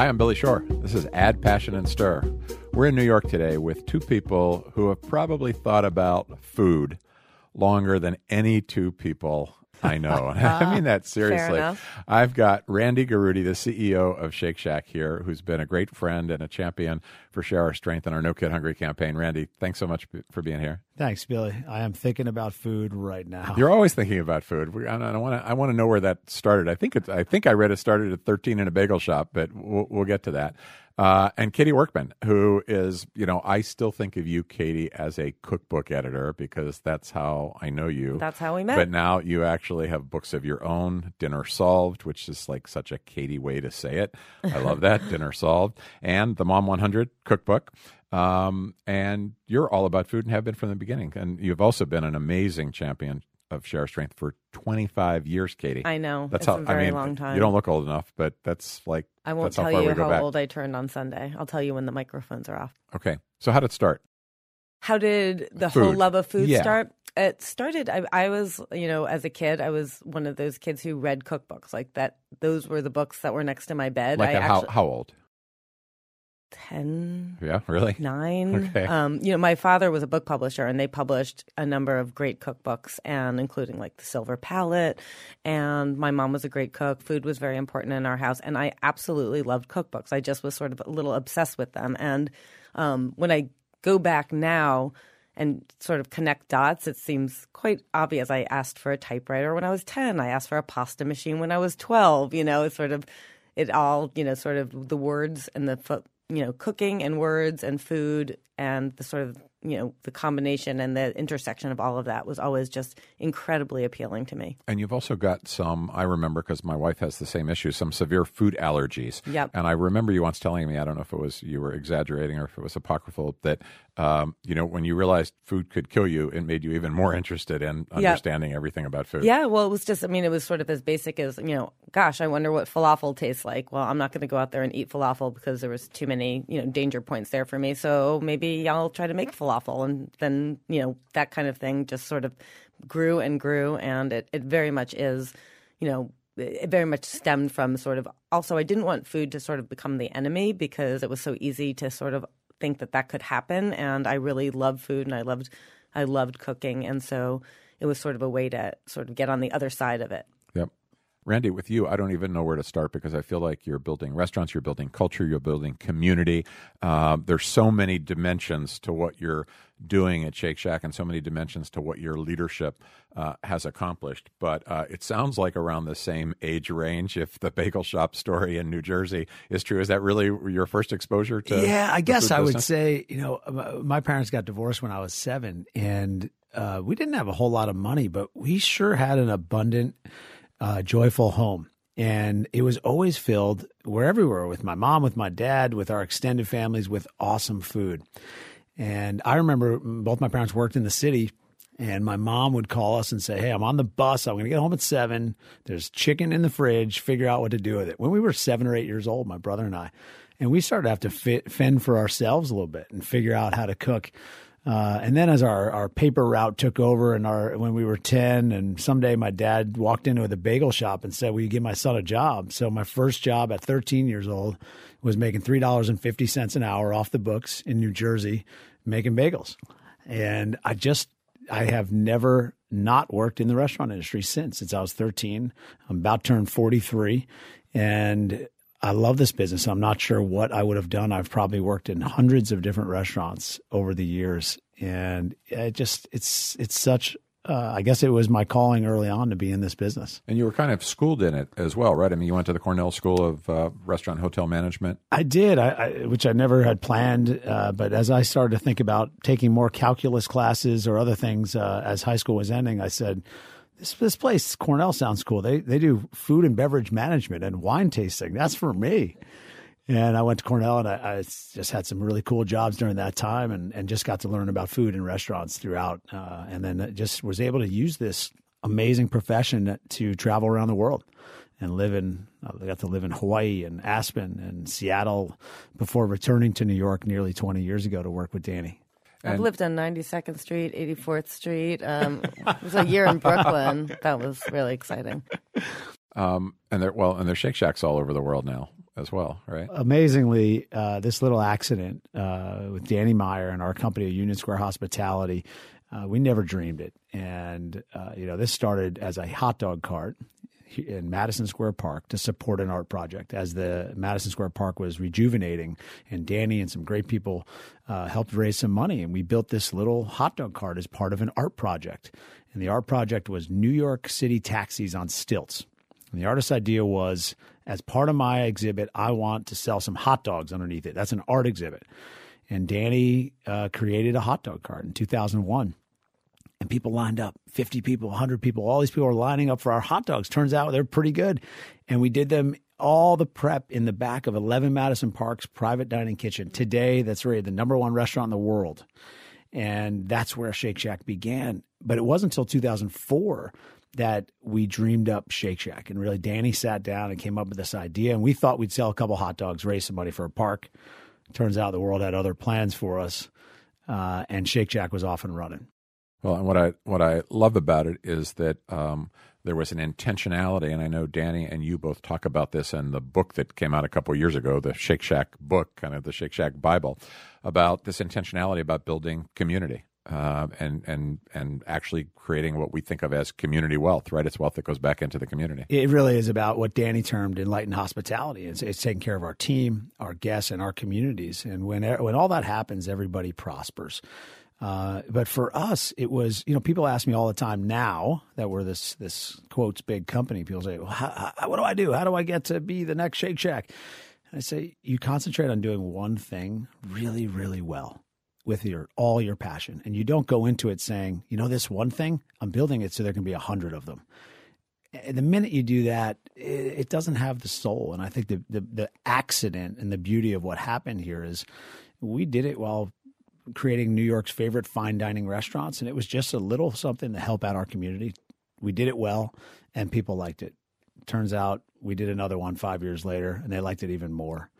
Hi, I'm Billy Shore. This is Add Passion and Stir. We're in New York today with two people who have probably thought about food longer than any two people I know. I mean that seriously. I've got Randy Garutti, the CEO of Shake Shack here, who's been a great friend and a champion for Share Our Strength and our No Kid Hungry campaign. Randy, thanks so much for being here. Thanks, Billy. I am thinking about food right now. You're always thinking about food. I, want to. I want to know where that started. I think. It, I think I read it started at 13 in a bagel shop, but we'll, we'll get to that. Uh, and Katie Workman, who is, you know, I still think of you, Katie, as a cookbook editor because that's how I know you. That's how we met. But now you actually have books of your own, Dinner Solved, which is like such a Katie way to say it. I love that, Dinner Solved, and the Mom 100 cookbook. Um, and you're all about food and have been from the beginning. And you've also been an amazing champion of Share Strength for 25 years, Katie. I know. That's how, a very I mean, long time. You don't look old enough, but that's like I won't tell how you how back. old I turned on Sunday. I'll tell you when the microphones are off. Okay. So how did it start? How did the food. whole love of food yeah. start? It started. I, I was, you know, as a kid, I was one of those kids who read cookbooks. Like that. Those were the books that were next to my bed. Like I how how old? 10 yeah really nine okay. um, you know my father was a book publisher and they published a number of great cookbooks and including like the silver palate and my mom was a great cook food was very important in our house and i absolutely loved cookbooks i just was sort of a little obsessed with them and um, when i go back now and sort of connect dots, it seems quite obvious. I asked for a typewriter when I was 10. I asked for a pasta machine when I was 12. You know, it's sort of, it all, you know, sort of the words and the you know, cooking and words and food and the sort of you know the combination and the intersection of all of that was always just incredibly appealing to me. And you've also got some. I remember because my wife has the same issue, some severe food allergies. Yep. And I remember you once telling me, I don't know if it was you were exaggerating or if it was apocryphal, that um, you know when you realized food could kill you, it made you even more interested in understanding everything about food. Yeah. Well, it was just. I mean, it was sort of as basic as you know. Gosh, I wonder what falafel tastes like. Well, I'm not going to go out there and eat falafel because there was too many you know danger points there for me. So maybe I'll try to make falafel. And then, you know, that kind of thing just sort of grew and grew. And it, it very much is, you know, it very much stemmed from sort of also, I didn't want food to sort of become the enemy because it was so easy to sort of think that that could happen. And I really love food and I loved, I loved cooking. And so it was sort of a way to sort of get on the other side of it. Randy, with you, I don't even know where to start because I feel like you're building restaurants, you're building culture, you're building community. Uh, there's so many dimensions to what you're doing at Shake Shack and so many dimensions to what your leadership uh, has accomplished. But uh, it sounds like around the same age range, if the bagel shop story in New Jersey is true. Is that really your first exposure to? Yeah, I guess I would say, you know, my parents got divorced when I was seven, and uh, we didn't have a whole lot of money, but we sure had an abundant uh, joyful home. And it was always filled wherever we were with my mom, with my dad, with our extended families, with awesome food. And I remember both my parents worked in the city, and my mom would call us and say, Hey, I'm on the bus. I'm going to get home at seven. There's chicken in the fridge. Figure out what to do with it. When we were seven or eight years old, my brother and I, and we started to have to fit, fend for ourselves a little bit and figure out how to cook uh, and then as our, our paper route took over and our when we were 10 and someday my dad walked into the bagel shop and said will you give my son a job? So my first job at 13 years old was making $3.50 an hour off the books in new jersey making bagels. And i just i have never not worked in the restaurant industry since since i was 13 i'm about to turn 43 and I love this business. I'm not sure what I would have done. I've probably worked in hundreds of different restaurants over the years, and it just it's it's such. Uh, I guess it was my calling early on to be in this business. And you were kind of schooled in it as well, right? I mean, you went to the Cornell School of uh, Restaurant Hotel Management. I did, I, I, which I never had planned. Uh, but as I started to think about taking more calculus classes or other things uh, as high school was ending, I said, this, this place, Cornell, sounds cool. They they do food and beverage management and wine tasting. That's for me. And I went to Cornell and I, I, just had some really cool jobs during that time and, and just got to learn about food and restaurants throughout. Uh, and then just was able to use this amazing profession to travel around the world and live in, I got to live in Hawaii and Aspen and Seattle before returning to New York nearly 20 years ago to work with Danny. I've and, lived on 92nd Street, 84th Street. Um, it was a year in Brooklyn. That was really exciting. Um, and they're well, and there's Shake Shacks all over the world now as well, right? Amazingly, uh, this little accident uh, with Danny Meyer and our company, Union Square Hospitality, uh, we never dreamed it. And, uh, you know, this started as a hot dog cart in Madison Square Park to support an art project as the Madison Square Park was rejuvenating. And Danny and some great people uh, helped raise some money. And we built this little hot dog cart as part of an art project. And the art project was New York City taxis on stilts. And the artist's idea was as part of my exhibit, I want to sell some hot dogs underneath it. That's an art exhibit. And Danny uh, created a hot dog cart in 2001 and people lined up 50 people 100 people all these people are lining up for our hot dogs. Turns out they're pretty good. And we did them all the prep in the back of 11 madison park's private dining kitchen. Today that's rated the number one restaurant in the world. And that's where shake shack began. But it wasn't until 2004 that we dreamed up shake shack. And really danny sat down and came up with this idea. And we thought we'd sell a couple hot dogs raise some money for a park. Turns out the world had other plans for us uh, and shake shack was off and running well, and what I what I love about it is that um, there was an intentionality, and I know Danny and you both talk about this in the book that came out a couple years ago, the Shake Shack book, kind of the Shake Shack Bible, about this intentionality about building community. Uh, and and and actually creating what we think of as community wealth, right? It's wealth that goes back into the community. It really is about what Danny termed enlightened hospitality. It's, it's taking care of our team, our guests, and our communities. And when when all that happens, everybody prospers. Uh, but for us, it was you know people ask me all the time now that we're this this quotes big company. People say, well, how, how, "What do I do? How do I get to be the next Shake Shack?" And I say, you concentrate on doing one thing really, really well with your all your passion, and you don't go into it saying, "You know, this one thing, I'm building it so there can be a hundred of them." And the minute you do that, it, it doesn't have the soul. And I think the, the the accident and the beauty of what happened here is we did it while creating New York's favorite fine dining restaurants, and it was just a little something to help out our community. We did it well, and people liked it. Turns out we did another one five years later, and they liked it even more.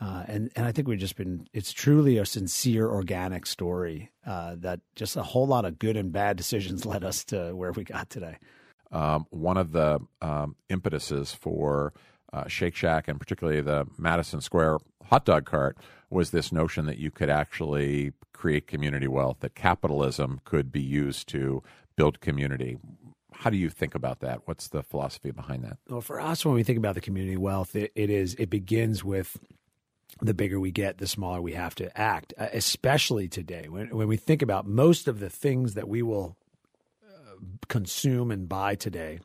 Uh, and and I think we've just been. It's truly a sincere, organic story uh, that just a whole lot of good and bad decisions led us to where we got today. Um, one of the um, impetuses for uh, Shake Shack and particularly the Madison Square hot dog cart was this notion that you could actually create community wealth, that capitalism could be used to build community. How do you think about that? What's the philosophy behind that? Well, for us, when we think about the community wealth, it, it is it begins with the bigger we get, the smaller we have to act. Uh, especially today, when when we think about most of the things that we will uh, consume and buy today,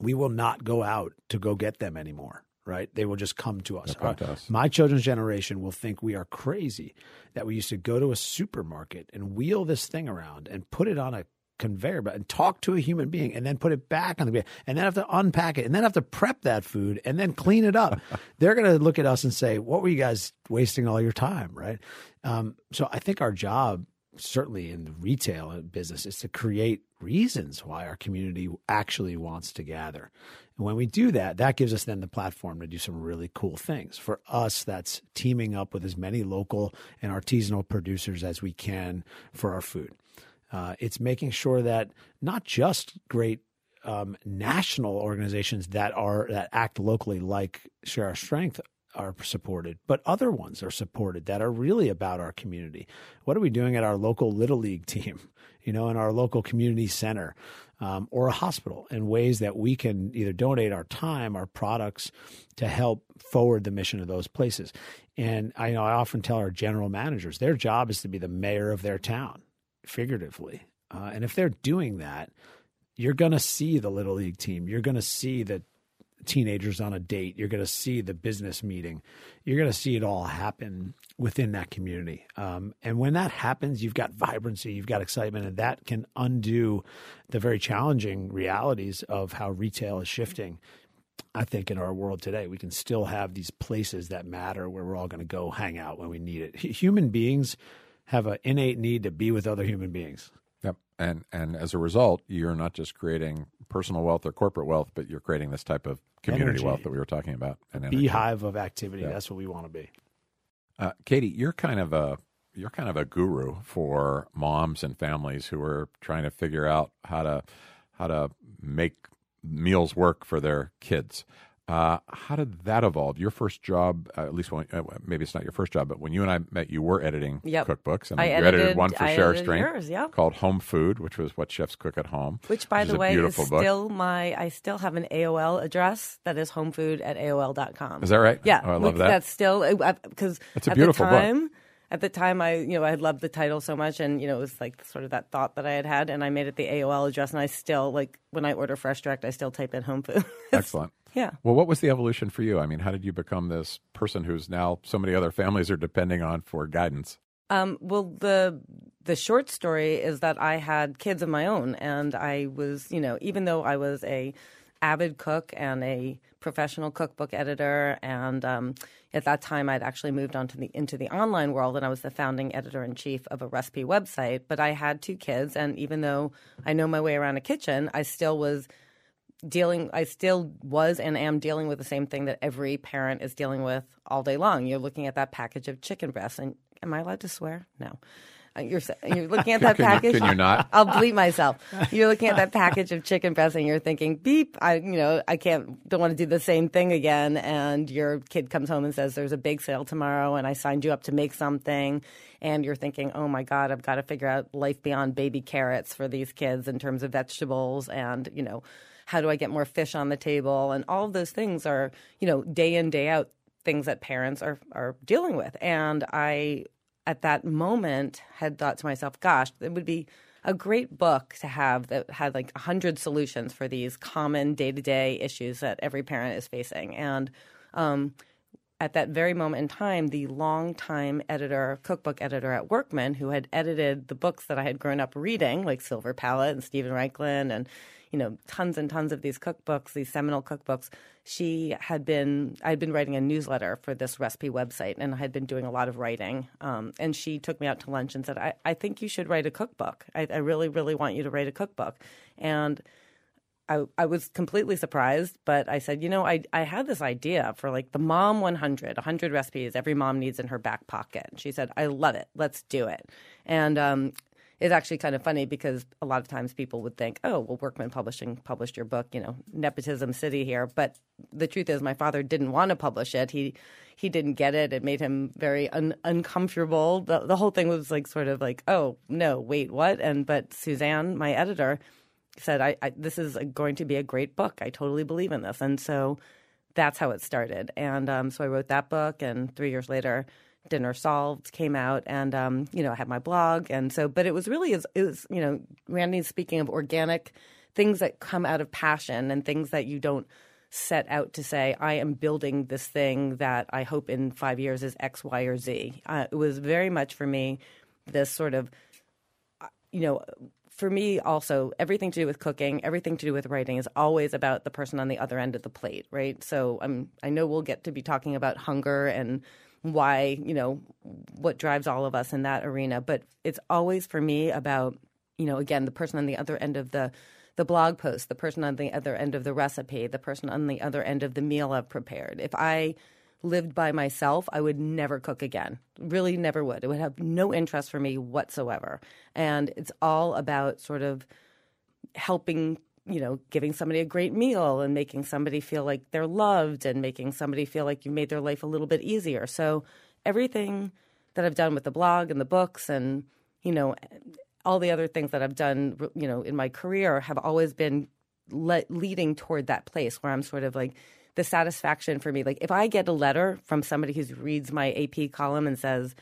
we will not go out to go get them anymore right? They will just come to us. Us. My children's generation will think we are crazy that we used to go to a supermarket and wheel this thing around and put it on a conveyor belt and talk to a human being and then put it back on the conveyor and then have to unpack it and then have to prep that food and then clean it up. They're going to look at us and say, "What were you guys wasting all your time?" Right? Um, so I think our job certainly in the retail business is to create reasons why our community actually wants to gather. And when we do that, that gives us then the platform to do some really cool things. For us, that's teaming up with as many local and artisanal producers as we can for our food. Uh, it's making sure that not just great um, national organizations that are that act locally, like Share Our Strength, are supported, but other ones are supported that are really about our community. What are we doing at our local little league team? You know, in our local community center um, or a hospital, in ways that we can either donate our time, our products, to help forward the mission of those places. And I you know I often tell our general managers their job is to be the mayor of their town, figuratively. Uh, and if they're doing that, you're going to see the little league team. You're going to see the teenagers on a date. You're going to see the business meeting. You're going to see it all happen within that community. Um, and when that happens, you've got vibrancy, you've got excitement, and that can undo the very challenging realities of how retail is shifting. I think in our world today, we can still have these places that matter where we're all going to go hang out when we need it. Human beings have an innate need to be with other human beings. Yep. And and as a result, you're not just creating personal wealth or corporate wealth, but you're creating this type of community Energy. wealth that we were talking about. And beehive of activity. Yeah. That's what we want to be. Uh, Katie, you're kind of a you're kind of a guru for moms and families who are trying to figure out how to how to make meals work for their kids. Uh, how did that evolve? Your first job, uh, at least when, uh, maybe it's not your first job, but when you and I met, you were editing Yep. cookbooks, and I you edited- one for I Share edited Strength yeah. called Home Food, which was what chefs cook at home. Which, by is the a way, is book. still my. I still have an AOL address that is homefood at AOL.com. Is that right? Yeah, Oh, I love that. That's still because That's a at beautiful the book. At the time, I you know I had loved the title so much, and you know it was like sort of that thought that I had had, and I made it the AOL address, and I still like when I order Fresh Direct, I still type in home food. Excellent. yeah. Well, what was the evolution for you? I mean, how did you become this person who's now so many other families are depending on for guidance? Um, well, the the short story is that I had kids of my own, and I was, you know, even though I was a avid cook and a professional cookbook editor, and um, at that time I'd actually moved on to the into the online world, and I was the founding editor in chief of a recipe website. But I had two kids, and even though I know my way around a kitchen, I still was dealing I still was and am dealing with the same thing that every parent is dealing with all day long. You're looking at that package of chicken breasts and am I allowed to swear? No. Uh, You're you're looking at that Can you- package. can you not? I'll bleep myself. You're looking at that package of chicken breasts and you're thinking, "Beep! I, you know, I can't, don't want to do the same thing again." And your kid comes home and says, "There's a big sale tomorrow, and I signed you up to make something." And you're thinking, "Oh my God, I've got to figure out life beyond baby carrots for these kids in terms of vegetables, and you know, how do I get more fish on the table?" And all of those things are, you know, day in day out things that parents are are dealing with. And I at that moment had thought to myself, gosh, it would be a great book to have that had like 100 solutions for these common day-to-day issues that every parent is facing. And um, at that very moment in time, the longtime editor, cookbook editor at Workman, who had edited the books that I had grown up reading, like Silver Palate and Steven Raichlen, and you know tons and tons of these cookbooks, these seminal cookbooks. She had been, I'd been writing a newsletter for this recipe website, and I had been doing a lot of writing. Um, and she took me out to lunch and said, "I, I think you should write a cookbook. I, I really, really want you to write a cookbook." And I, I was completely surprised, but I said, you know, I, I had this idea for like the mom 100, 100 recipes every mom needs in her back pocket. And she said, I love it. Let's do it. And um, it's actually kind of funny because a lot of times people would think, oh, well, Workman Publishing published your book, you know, nepotism city here. But the truth is, my father didn't want to publish it. He he didn't get it. It made him very un- uncomfortable. The, the whole thing was like sort of like, oh no, wait, what? And but Suzanne, my editor, said, I, I this is going to be a great book. I totally believe in this. And so that's how it started. And um, so I wrote that book, and three years later, Dinner Solved came out, and um, you know I had my blog, and so. But it was really it was you know Randy's speaking of organic things that come out of passion and things that you don't set out to say I am building this thing that I hope in five years is X, Y, or Z. Uh, it was very much for me this sort of you know, for me also, everything to do with cooking, everything to do with writing is always about the person on the other end of the plate, right? So um, I know we'll get to be talking about hunger and why, you know, what drives all of us in that arena, but it's always for me about, you know, again, the person on the other end of the the blog post, the person on the other end of the recipe, the person on the other end of the meal I've prepared. If I lived by myself, I would never cook again. Really, never would. It would have no interest for me whatsoever. And it's all about sort of helping, you know, giving somebody a great meal and making somebody feel like they're loved and making somebody feel like you made their life a little bit easier. So everything that I've done with the blog and the books and, you know, all the other things that I've done, you know, in my career have always been le- leading toward that place where I'm sort of like the satisfaction for me. Like if I get a letter from somebody who reads my AP column and says,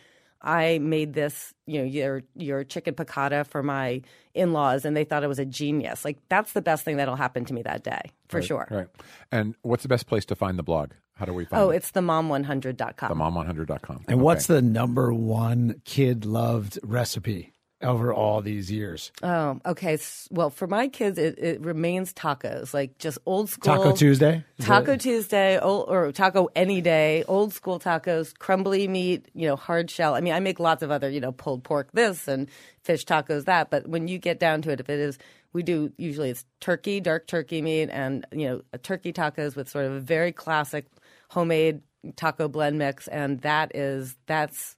"I made this, you know, your your chicken piccata for my in-laws, and they thought it was a genius," like that's the best thing that'll happen to me that day for Right, sure. Right. And what's the best place to find the blog? How do we find Oh, it? it's the mom100.com. themom100.com. And what's the number one kid loved recipe over all these years? Oh, okay. Well, for my kids, it, it remains tacos, like just old school Taco Tuesday? Is Taco that- Tuesday, old, or taco any day, old school tacos, crumbly meat, you know, hard shell. I mean, I make lots of other, you know, pulled pork this and fish tacos that. But when you get down to it, if it is, we do usually it's turkey, dark turkey meat, and you know, turkey tacos with sort of a very classic homemade taco blend mix, and that is that's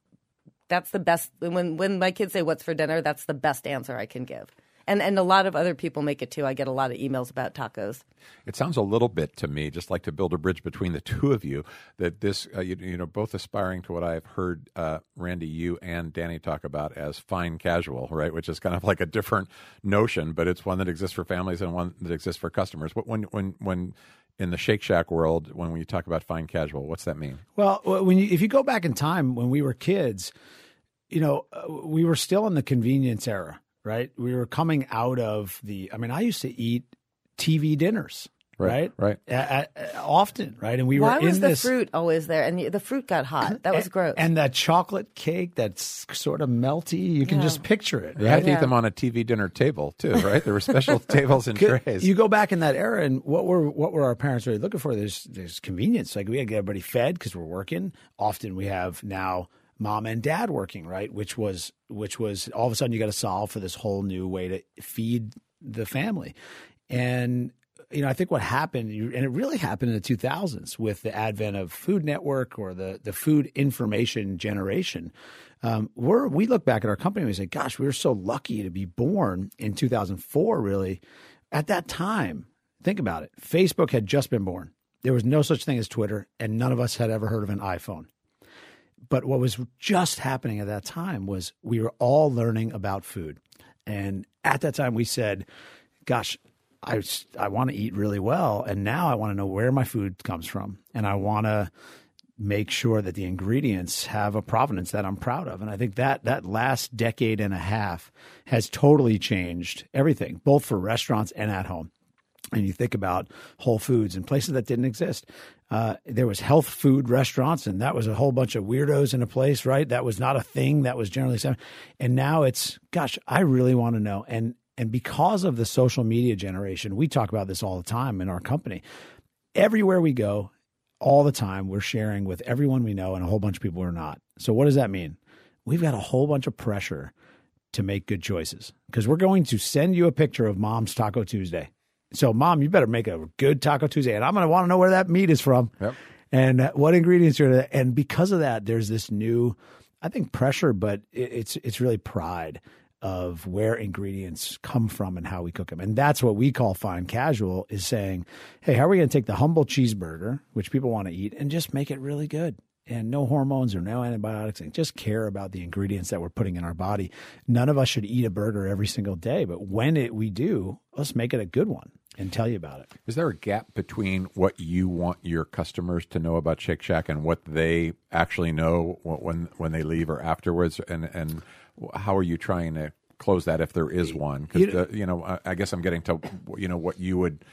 that's the best. When when my kids say what's for dinner, that's the best answer I can give. And and a lot of other people make it too. I get a lot of emails about tacos. It sounds a little bit to me, just like to build a bridge between the two of you, that this, uh, you, you know, both aspiring to what I've heard uh, Randy, you and Danny talk about as fine casual, right? Which is kind of like a different notion, but it's one that exists for families and one that exists for customers. But when, when, when, in the Shake Shack world, when you talk about fine casual, what's that mean? Well, when you, if you go back in time when we were kids, you know, uh, we were still in the convenience era, right? We were coming out of the. I mean, I used to eat TV dinners. Right, right, At, at, often, right, and we Why were was in the this fruit always there? And the, the fruit got hot. That was gross. and that chocolate cake that's sort of melty. You can Yeah. just picture it. You Right? had to eat them on a TV dinner table too, right? There were special tables and trays. You go back in that era, and what were what were our parents really looking for? There's there's convenience. Like we had to get everybody fed because we're working. Often we have now mom and dad working, right? Which was which was all of a sudden you got to solve for this whole new way to feed the family, and you know I think what happened, and it really happened in the 2000s with the advent of Food Network or the the food information generation. Um, we're we look back at our company and we say, "Gosh, we were so lucky to be born in 2004." Really, at that time, think about it. Facebook had just been born. There was no such thing as Twitter, and none of us had ever heard of an iPhone. But what was just happening at that time was we were all learning about food. And at that time, we said, Gosh, I, I want to eat really well. And now I want to know where my food comes from. And I want to make sure that the ingredients have a provenance that I'm proud of. And I think that that last decade and a half has totally changed everything, both for restaurants and at home and you think about Whole Foods and places that didn't exist. Uh, there was health food restaurants, and that was a whole bunch of weirdos in a place, right? That was not a thing that was generally said. And now it's, gosh, I really want to know. And and because of the social media generation, we talk about this all the time in our company. Everywhere we go, all the time, we're sharing with everyone we know and a whole bunch of people are not. So what does that mean? We've got a whole bunch of pressure to make good choices because we're going to send you a picture of Mom's Taco Tuesday. So, Mom, you better make a good Taco Tuesday, and I'm going to want to know where that meat is from Yep. and uh, what ingredients are. it. And because of that, there's this new, I think, pressure, but it, it's it's really pride of where ingredients come from and how we cook them. And that's what we call fine casual is saying, hey, how are we going to take the humble cheeseburger, which people want to eat, and just make it really good? And no hormones or no antibiotics, and just care about the ingredients that we're putting in our body. None of us should eat a burger every single day, but when it we do, let's make it a good one and tell you about it. Is there a gap between what you want your customers to know about Shake Shack and what they actually know when when they leave or afterwards? And and how are you trying to close that if there is one? Because you know, I, I guess I'm getting to you know what you would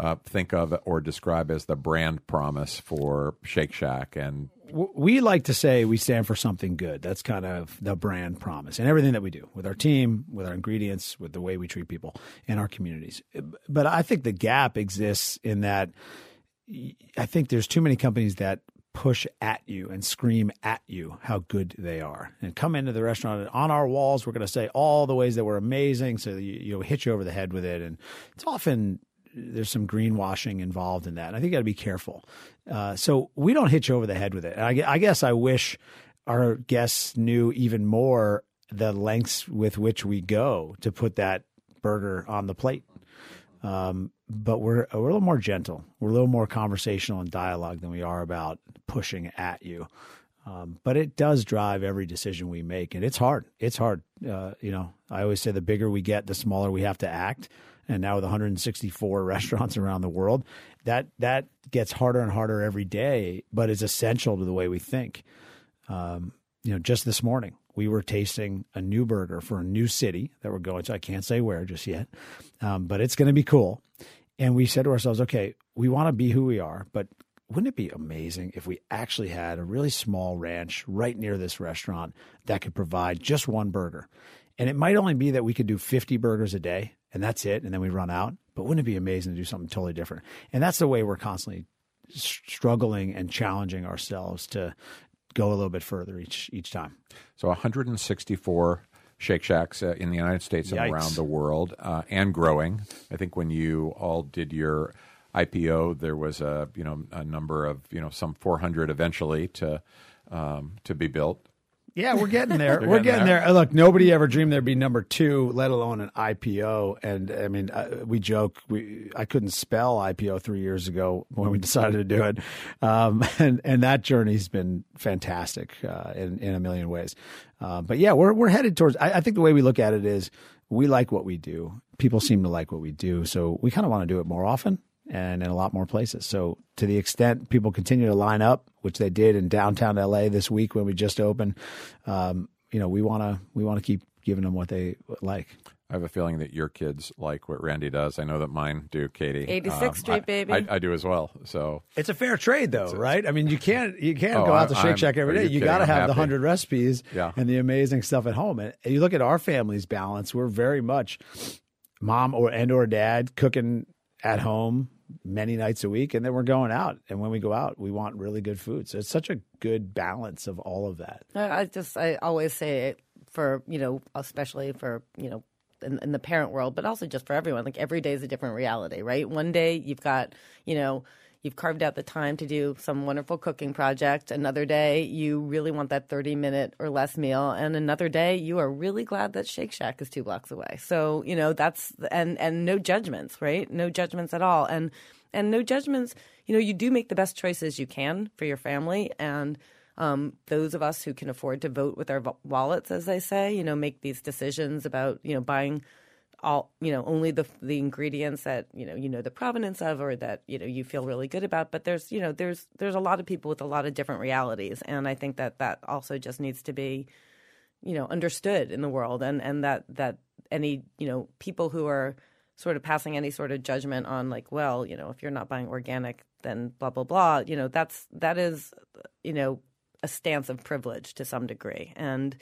uh, think of or describe as the brand promise for Shake Shack, and we like to say we stand for something good. That's kind of the brand promise and everything that we do with our team, with our ingredients, with the way we treat people in our communities. But I think the gap exists in that I think there's too many companies that push at you and scream at you how good they are and come into the restaurant and on our walls we're going to say all the ways that we're amazing so you, you know hit you over the head with it and it's often there's some greenwashing involved in that. And I think you got to be careful. Uh, so we don't hit you over the head with it. And I, I guess I wish our guests knew even more the lengths with which we go to put that burger on the plate. Um, but we're we're a little more gentle. We're a little more conversational and dialogue than we are about pushing at you. Um, but it does drive every decision we make, and it's hard. It's hard. Uh, you know, I always say the bigger we get, the smaller we have to act. And now with 164 restaurants around the world, that that gets harder and harder every day. But it's essential to the way we think. Um, you know, just this morning we were tasting a new burger for a new city that we're going to. I can't say where just yet, um, but it's going to be cool. And we said to ourselves, okay, we want to be who we are, but wouldn't it be amazing if we actually had a really small ranch right near this restaurant that could provide just one burger? And it might only be that we could do 50 burgers a day and that's it. And then we run out. But wouldn't it be amazing to do something totally different? And that's the way we're constantly struggling and challenging ourselves to go a little bit further each each time. So 164 Shake Shacks uh, in the United States and Yikes. around the world, uh, and growing. I think when you all did your IPO, there was a you know a number of you know some 400 eventually to um, to be built. Yeah, we're getting there. We're getting getting there. Look, nobody ever dreamed there'd be number two, let alone an IPO. And I mean, uh, we joke. We I couldn't spell IPO three years ago when we decided to do it, um, and and that journey's been fantastic uh, in in a million ways. Uh, but yeah, we're we're headed towards. I, I think the way we look at it is we like what we do. People seem to like what we do, so we kind of want to do it more often and in a lot more places. So to the extent people continue to line up, which they did in downtown LA this week when we just opened, um, you know, we want to we want to keep giving them what they like. I have a feeling that your kids like what Randy does. I know that mine do, Katie. 86th Street, I, baby. I, I do as well. So It's a fair trade, though, right? I mean, you can't you can't Oh, go out to Shake I'm- Shack every are day. you You got to I'm have the hundred recipes Yeah. and the amazing stuff at home. And you look at our family's balance; we're very much mom or and or dad cooking at home many nights a week, and then we're going out. And when we go out, we want really good food. So it's such a good balance of all of that. I just I always say it for you know especially for you know in, in the parent world, but also just for everyone. Like every day is a different reality, right? One day you've got you know you've carved out the time to do some wonderful cooking project. Another day you really want that thirty minute or less meal, and another day you are really glad that Shake Shack is two blocks away. So you know that's and and no judgments, right? No judgments at all, and and no judgments. You know you do make the best choices you can for your family and um, those of us who can afford to vote with our wallets, as they say, you know, make these decisions about you know buying all you know only the the ingredients that you know you know the provenance of or that you know you feel really good about. But there's you know there's there's a lot of people with a lot of different realities, and I think that that also just needs to be you know understood in the world, and and that that any you know people who are sort of passing any sort of judgment on like well you know if you're not buying organic then blah blah blah you know that's that is you know a stance of privilege to some degree. And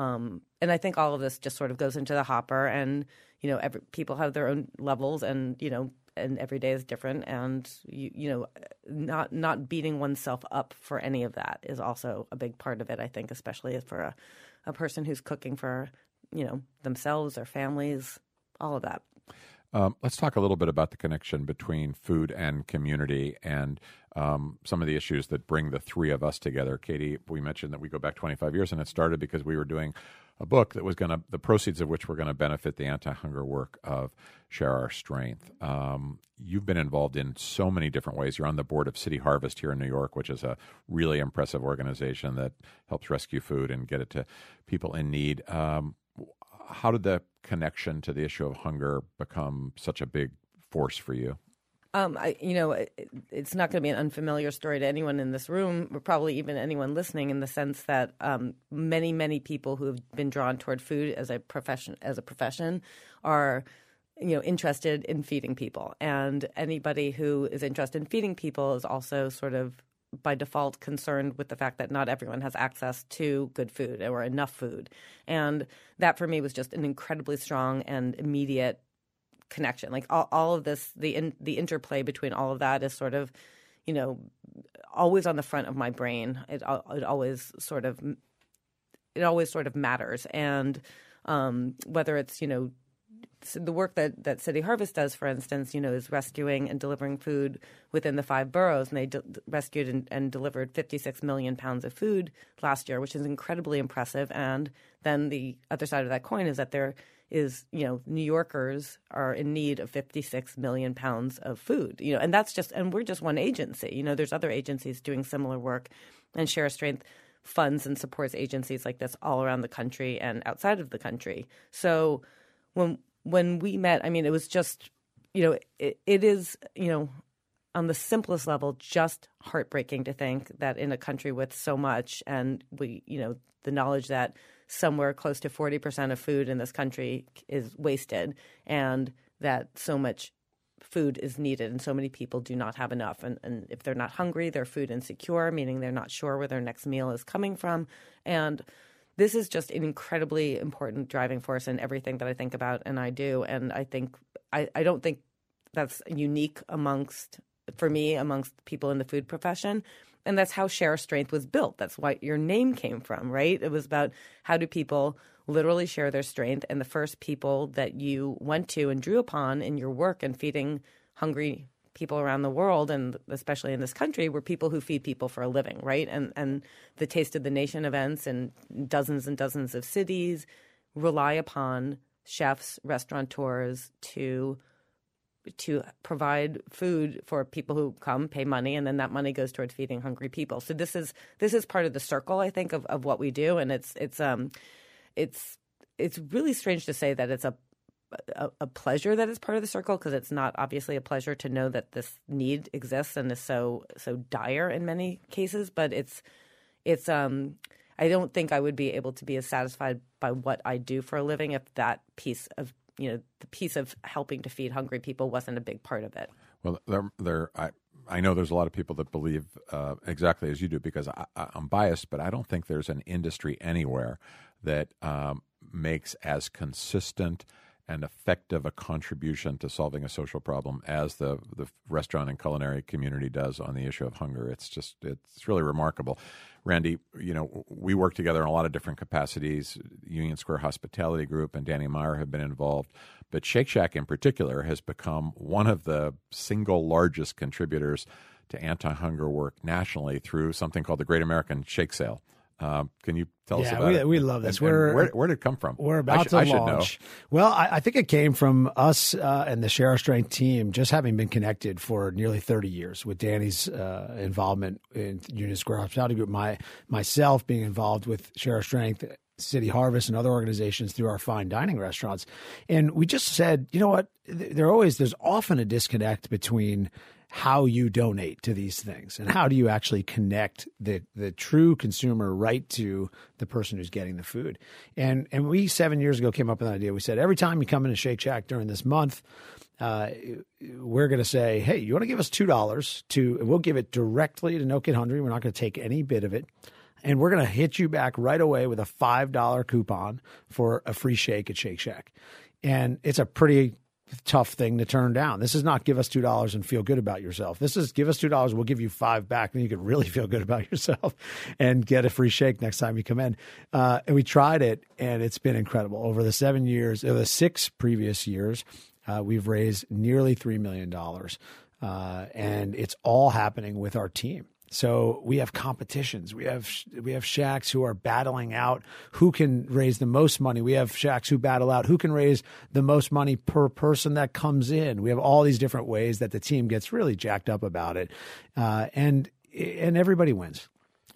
um and i think all of this just sort of goes into the hopper and you know every people have their own levels and you know and every day is different and you you know not not beating oneself up for any of that is also a big part of it i think especially for a, a person who's cooking for you know themselves their families all of that Um, let's talk a little bit about the connection between food and community and um, some of the issues that bring the three of us together. Katie, we mentioned that we go back 25 years, and it started because we were doing a book that was going to, the proceeds of which were going to benefit the anti hunger work of Share Our Strength. Um, you've been involved in so many different ways. You're on the board of City Harvest here in New York, which is a really impressive organization that helps rescue food and get it to people in need. Um, how did the connection to the issue of hunger become such a big force for you? Um, I, you know, it, it's not going to be an unfamiliar story to anyone in this room, or probably even anyone listening, in the sense that um, many, many people who have been drawn toward food as a profession, as a profession, are you know interested in feeding people, and anybody who is interested in feeding people is also sort of by default concerned with the fact that not everyone has access to good food or enough food, and that for me was just an incredibly strong and immediate connection. Like all, all of this, the in, the interplay between all of that is sort of, you know, always on the front of my brain. It it always sort of it always sort of matters, and um, whether it's you know the work that, that City Harvest does, for instance, you know, is rescuing and delivering food within the five boroughs, and they rescued and, and delivered 56 million pounds of food last year, which is incredibly impressive. And then the other side of that coin is that there is, you know, New Yorkers are in need of 56 million pounds of food, you know, and that's just, and we're just one agency. You know, there's other agencies doing similar work, and Share Our Strength funds and supports agencies like this all around the country and outside of the country. So when when we met, I mean, it was just, you know, it, it is, you know, on the simplest level, just heartbreaking to think that in a country with so much, and we, you know, the knowledge that somewhere close to 40% of food in this country is wasted, and that so much food is needed and so many people do not have enough. And, and if they're not hungry they're food insecure meaning they're not sure where their next meal is coming from. And this is just an incredibly important driving force in everything that I think about and I do. And I think I, I don't think that's unique amongst for me amongst people in the food profession. And that's how Share Strength was built. That's why your name came from, right? It was about how do people literally share their strength. And the first people that you went to and drew upon in your work and feeding hungry people around the world and especially in this country were people who feed people for a living, right? And and the Taste of the Nation events in dozens and dozens of cities rely upon chefs, restaurateurs to to provide food for people who come, pay money, and then that money goes towards feeding hungry people. So this is this is part of the circle, I think, of, of what we do, and it's it's um it's it's really strange to say that it's a a, a pleasure that it's part of the circle because it's not obviously a pleasure to know that this need exists and is so so dire in many cases, but it's it's um I don't think I would be able to be as satisfied by what I do for a living if that piece of you know the piece of helping to feed hungry people wasn't a big part of it. Well, there, there, I, I know there's a lot of people that believe uh, exactly as you do because I, am biased, but I don't think there's an industry anywhere that um, makes as consistent and effective a contribution to solving a social problem as the the restaurant and culinary community does on the issue of hunger. It's just it's really remarkable. Randy, you know, we work together in a lot of different capacities. Union Square Hospitality Group and Danny Meyer have been involved, but Shake Shack in particular has become one of the single largest contributors to anti-hunger work nationally through something called the Great American Shake Sale. Uh, can you tell yeah, us about we, it? we love this. And, we're, and where, where, did it come from? We're about sh- to launch. Well, I, I, think it came from us uh, and the Share Our Strength team just having been connected for nearly 30 years with Danny's uh, involvement in Union Square Hospitality Group, my myself being involved with Share Our Strength City Harvest and other organizations through our fine dining restaurants. And we just said, you know what? There always there's often a disconnect between how you donate to these things and how do you actually connect the the true consumer right to the person who's getting the food. And and we seven years ago came up with an idea. We said every time you come into Shake Shack during this month, uh, we're going to say, hey, you want to give us two dollars to, we'll give it directly to No Kid Hungry. We're not going to take any bit of it. And we're going to hit you back right away with a $5 coupon for a free shake at Shake Shack. And it's a pretty tough thing to turn down. This is not give us two dollars and feel good about yourself. This is give us two dollars, we'll give you five back, and you can really feel good about yourself and get a free shake next time you come in. Uh, and we tried it, and it's been incredible. Over the seven years, or the six previous years, uh, we've raised nearly three million dollars, uh, and it's all happening with our team. So we have competitions. We have we have shacks who are battling out who can raise the most money. We have shacks who battle out who can raise the most money per person that comes in. We have all these different ways that the team gets really jacked up about it, uh, and and everybody wins.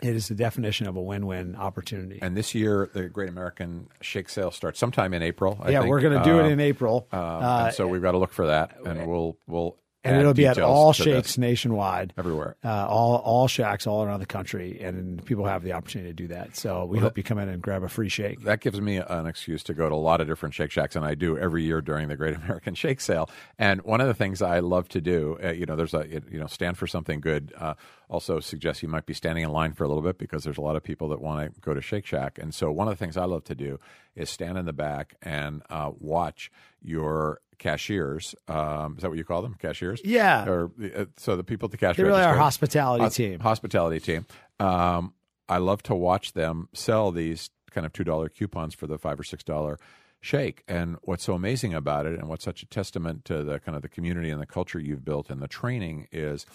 It is the definition of a win-win opportunity. And this year, the Great American Shake Sale starts sometime in April. I yeah, think. we're going to do uh, it in April. Um, uh, so we've got to look for that, and we'll we'll and it'll be at all shakes nationwide, everywhere, uh, all all shacks all around the country, and people have the opportunity to do that. So we well, hope that, you come in and grab a free shake. That gives me an excuse to go to a lot of different Shake Shacks, and I do every year during the Great American Shake Sale. And one of the things I love to do, uh, you know, there's a you know stand for something good. Uh, also suggests you might be standing in line for a little bit because there's a lot of people that want to go to Shake Shack, and so one of the things I love to do is stand in the back and uh, watch your cashiers. Um, is that what you call them? Cashiers? Yeah. Or uh, so the people at the cash They're register. really our hospitality team. Hospitality team. Um, I love to watch them sell these kind of two dollar coupons for the five or six dollar shake. And what's so amazing about it, and what's such a testament to the kind of the community and the culture you've built and the training is.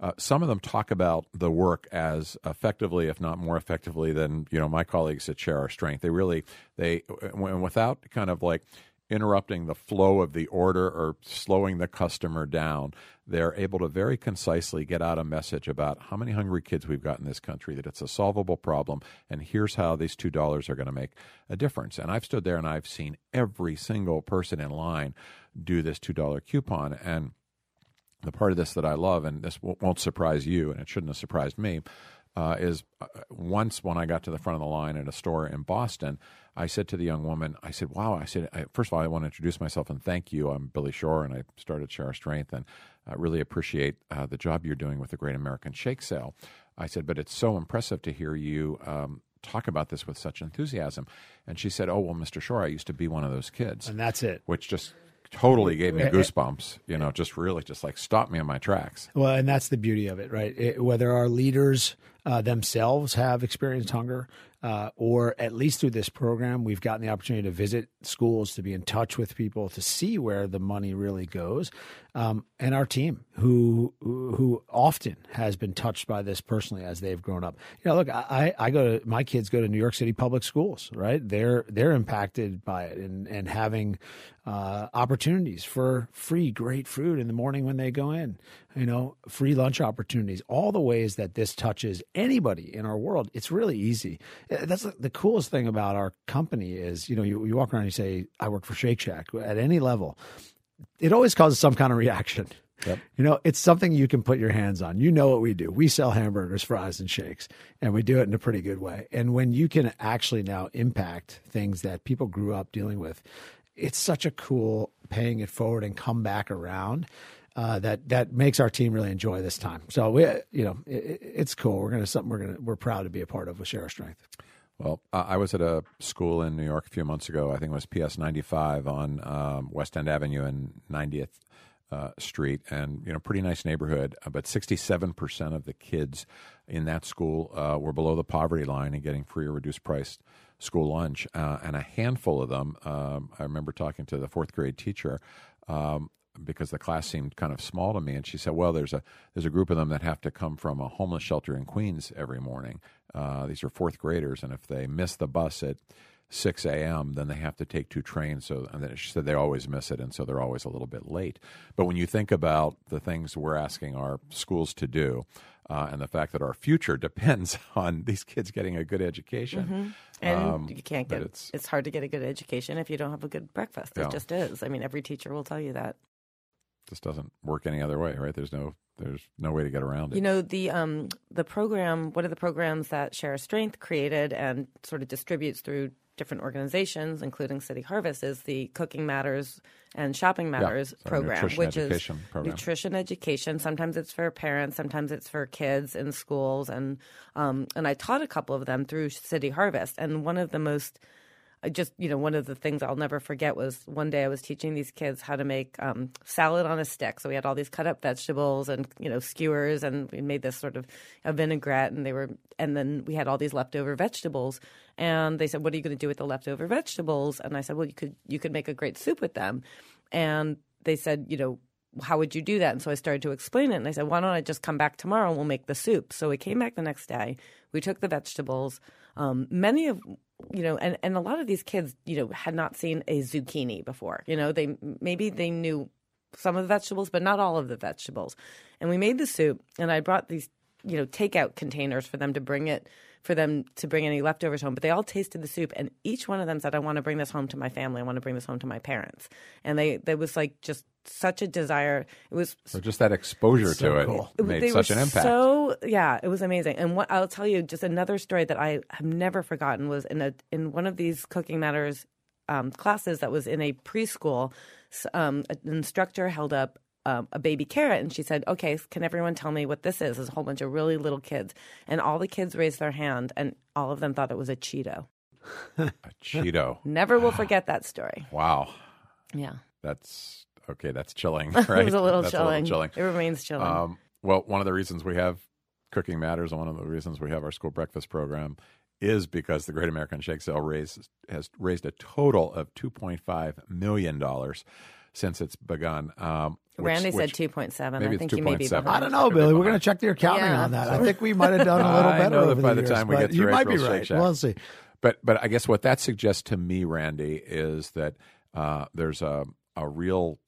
Uh, some of them talk about the work as effectively, if not more effectively, than you know my colleagues at Share Our Strength. They really they when, without kind of like interrupting the flow of the order or slowing the customer down, they're able to very concisely get out a message about how many hungry kids we've got in this country, that it's a solvable problem, and here's how these $2 are going to make a difference. And I've stood there and I've seen every single person in line do this $2 coupon. And the part of this that I love, and this won't surprise you, and it shouldn't have surprised me, uh, is uh, once when I got to the front of the line at a store in Boston, I said to the young woman, I said, "Wow!" I said, I, first of all, I want to introduce myself and thank you. I'm Billy Shore, and I started Share Our Strength, and I really appreciate uh, the job you're doing with the Great American Shake Sale. I said, but it's so impressive to hear you. Um, talk about this with such enthusiasm. And she said, Oh, well, Mr. Shore, I used to be one of those kids. And that's it. Which just totally gave me goosebumps. You know, just really just like stopped me in my tracks. Well, and that's the beauty of it, right? It, whether our leaders uh, themselves have experienced hunger, uh, or at least through this program, we've gotten the opportunity to visit schools, to be in touch with people, to see where the money really goes, um, and our team, who who often has been touched by this personally as they've grown up. You know, look, I, I go to my kids go to New York City public schools, right? They're they're impacted by it, and and having uh, opportunities for free, great food in the morning when they go in, you know, free lunch opportunities, all the ways that this touches anybody in our world. It's really easy. Uh, that's the coolest thing about our company is, you know, you, you walk around and you say, I work for Shake Shack at any level. It always causes some kind of reaction. Yep. You know, it's something you can put your hands on. You know what we do. We sell hamburgers, fries, and shakes, and we do it in a pretty good way. And when you can actually now impact things that people grew up dealing with, it's such a cool paying it forward and come back around. Uh, that that makes our team really enjoy this time. So we, you know, it, it's cool. We're gonna something we're gonna we're proud to be a part of with Share Our Strength. Well, I was at a school in New York a few months ago. I think it was PS 95 on um, West End Avenue and 90th uh, Street, and you know, pretty nice neighborhood. Uh, but 67% of the kids in that school uh, were below the poverty line and getting free or reduced price school lunch, uh, and a handful of them. Um, I remember talking to the fourth grade teacher. Um, because the class seemed kind of small to me, and she said, "Well, there's a there's a group of them that have to come from a homeless shelter in Queens every morning. Uh, these are fourth graders, and if they miss the bus at 6 a.m., then they have to take two trains. So, and then she said they always miss it, and so they're always a little bit late. But when you think about the things we're asking our schools to do, uh, and the fact that our future depends on these kids getting a good education. Mm-hmm. And um, you can't get it's, it's hard to get a good education if you don't have a good breakfast. Yeah. It just is. I mean, every teacher will tell you that. This doesn't work any other way, right? There's no there's no way to get around it. You know, the um the program, one of the programs that Share Strength created and sort of distributes through different organizations, including City Harvest, is the Cooking Matters and Shopping Matters yeah, program, which is program. nutrition education. Sometimes it's for parents, sometimes it's for kids in schools, and um, and I taught a couple of them through City Harvest. And one of the most I just, you know, one of the things I'll never forget was one day I was teaching these kids how to make um, salad on a stick. So we had all these cut up vegetables and, you know, skewers, and we made this sort of a vinaigrette, and they were, and then we had all these leftover vegetables. And they said, "What are you going to do with the leftover vegetables?" And I said, "Well, you could you could make a great soup with them." And they said, "You know." How would you do that? And so I started to explain it. And I said, Why don't I just come back tomorrow and we'll make the soup? So we came back the next day. We took the vegetables. Um, many of you know, and, and a lot of these kids, you know, had not seen a zucchini before. You know, they maybe they knew some of the vegetables, but not all of the vegetables. And we made the soup, and I brought these, you know, takeout containers for them to bring it, for them to bring any leftovers home. But they all tasted the soup, and each one of them said, "I want to bring this home to my family. I want to bring this home to my parents." And they, there was like just such a desire. It was so just that exposure so to it cool. made they such an impact. So yeah, it was amazing. And what I'll tell you, just another story that I have never forgotten was in a in one of these cooking matters um, classes that was in a preschool. Um, an instructor held up um, a baby carrot and she said, Okay, can everyone tell me what this is? There's a whole bunch of really little kids. And all the kids raised their hand and all of them thought it was a Cheeto. a Cheeto. Never will forget that story. Wow. Yeah. That's okay, that's chilling, right? it was a little, that's chilling. A little chilling. It remains chilling. Um, well, one of the reasons we have Cooking Matters, and one of the reasons we have our school breakfast program, is because the Great American Shake Sale raise, has raised a total of two point five million dollars since it's begun. Um, which, Randy said two point seven. I think you may be behind. I don't know, Billy. We're going to check the accounting yeah. on that. I think we might have done a little better over by the, the years, time we get through you might be April right. Shake We'll see. But but I guess what that suggests to me, Randy, is that uh, there's a a real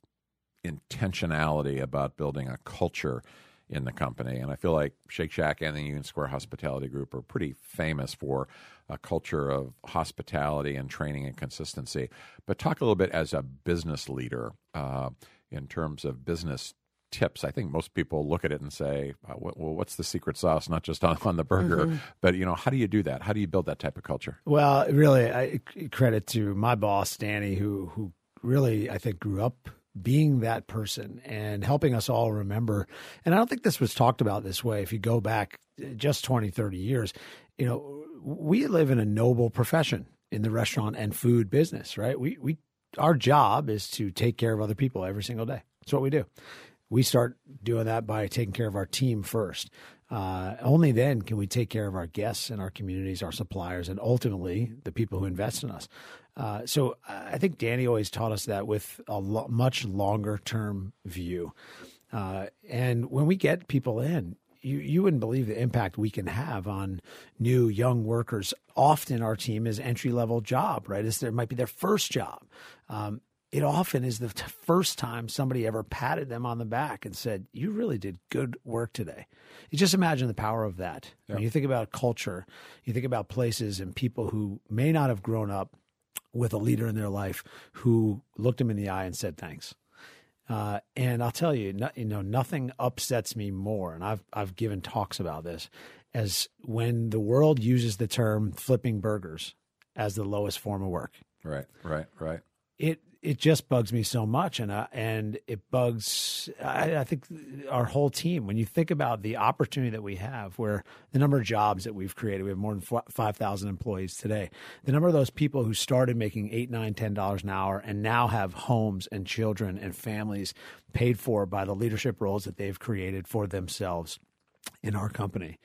intentionality about building a culture in the company. And I feel like Shake Shack and the Union Square Hospitality Group are pretty famous for a culture of hospitality and training and consistency. But talk a little bit as a business leader uh, in terms of business tips. I think most people look at it and say, uh, "Well, what's the secret sauce?" Not just on, on the burger, mm-hmm. but you know, how do you do that? How do you build that type of culture? Well, really, I credit to my boss Danny, who who really I think grew up being that person and helping us all remember. And I don't think this was talked about this way. If you go back just 20, 30 years, you know, we live in a noble profession in the restaurant and food business, right? We, we, our job is to take care of other people every single day. That's what we do. we start doing that by taking care of our team first. Uh, only then can we take care of our guests and our communities, our suppliers, and ultimately the people who invest in us. Uh, so I think Danny always taught us that with a lo- much longer term view. Uh, and when we get people in, you, you wouldn't believe the impact we can have on new young workers. Often our team is entry level job, right? It's, it might be their first job. Um, it often is the first time somebody ever patted them on the back and said, You really did good work today. You just imagine the power of that. When you think about culture, you think about places and people who may not have grown up with a leader in their life who looked them in the eye and said thanks. Uh, and I'll tell you, no, you know, nothing upsets me more, and I've I've given talks about this, as when the world uses the term flipping burgers as the lowest form of work. Right, right, right. It it just bugs me so much, and uh, and it bugs. I, I, think our whole team. When you think about the opportunity that we have, where the number of jobs that we've created, we have more than five thousand employees today. The number of those people who started making eight, nine, ten dollars an hour, and now have homes and children and families paid for by the leadership roles that they've created for themselves in our company.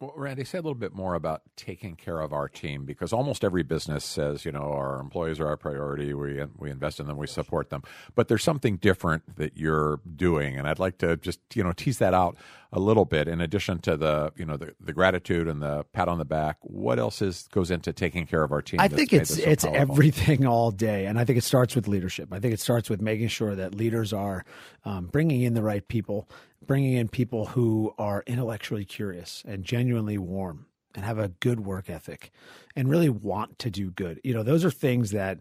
Well, Randy, say a little bit more about taking care of our team because almost every business says, you know, our employees are our priority. We we invest in them, we support them. But there's something different that you're doing, and I'd like to just you know tease that out a little bit. In addition to the you know the, the gratitude and the pat on the back, what else is goes into taking care of our team? I think it's so it's powerful? everything all day, and I think it starts with leadership. I think it starts with making sure that leaders are um, bringing in the right people bringing in people who are intellectually curious and genuinely warm and have a good work ethic and really want to do good. You know, those are things that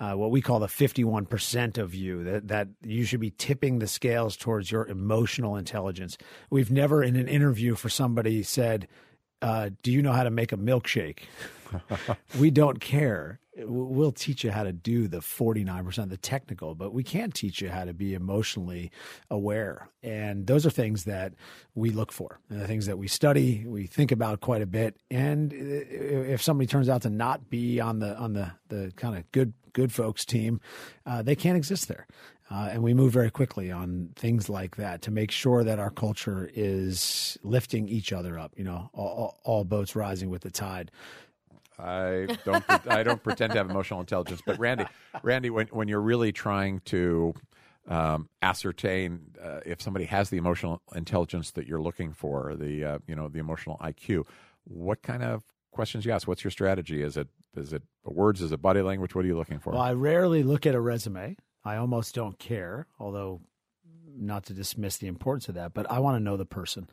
uh, what we call the 51% of you that, that you should be tipping the scales towards your emotional intelligence. We've never in an interview for somebody said, uh, do you know how to make a milkshake? we don't care we'll teach you how to do the 49% the technical but we can't teach you how to be emotionally aware and those are things that we look for and the things that we study we think about quite a bit and if somebody turns out to not be on the on the the kind of good good folks team uh, they can't exist there uh, and we move very quickly on things like that to make sure that our culture is lifting each other up you know all, all boats rising with the tide I don't. I don't pretend to have emotional intelligence. But Randy, Randy, when when you're really trying to um, ascertain uh, if somebody has the emotional intelligence that you're looking for, the uh, you know the emotional IQ, what kind of questions you ask? What's your strategy? Is it is it words? Is it body language? What are you looking for? Well, I rarely look at a resume. I almost don't care, although not to dismiss the importance of that, but I want to know the person.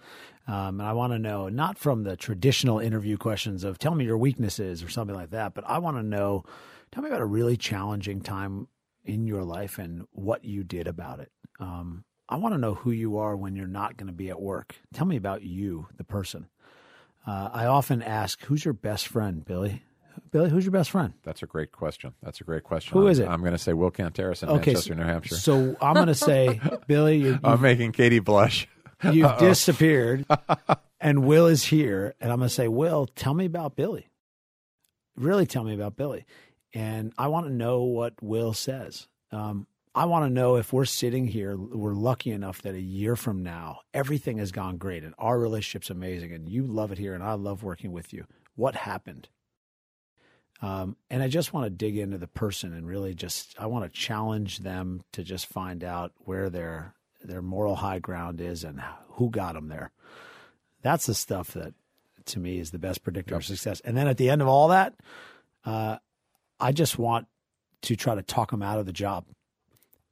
Um, and I want to know not from the traditional interview questions of tell me your weaknesses or something like that, but I want to know, tell me about a really challenging time in your life and what you did about it. Um, I want to know who you are when you're not going to be at work. Tell me about you, the person. Uh, I often ask, who's your best friend, Billy? Billy, who's your best friend? That's a great question. That's a great question. Who I'm, is it? I'm going to say Will Canteris in okay, Manchester, so, New Hampshire. So I'm going to say, Billy, you I'm making Katie blush. You've Uh-oh. disappeared, and Will is here, and I'm going to say, Will, tell me about Billy. Really, tell me about Billy, and I want to know what Will says. Um, I want to know if we're sitting here, we're lucky enough that a year from now, everything has gone great and our relationship's amazing and you love it here and I love working with you. What happened? Um, and I just want to dig into the person and really just I want to challenge them to just find out where their their moral high ground is and who got them there. That's the stuff that to me is the best predictor yep. of success. And then at the end of all that, uh, I just want to try to talk them out of the job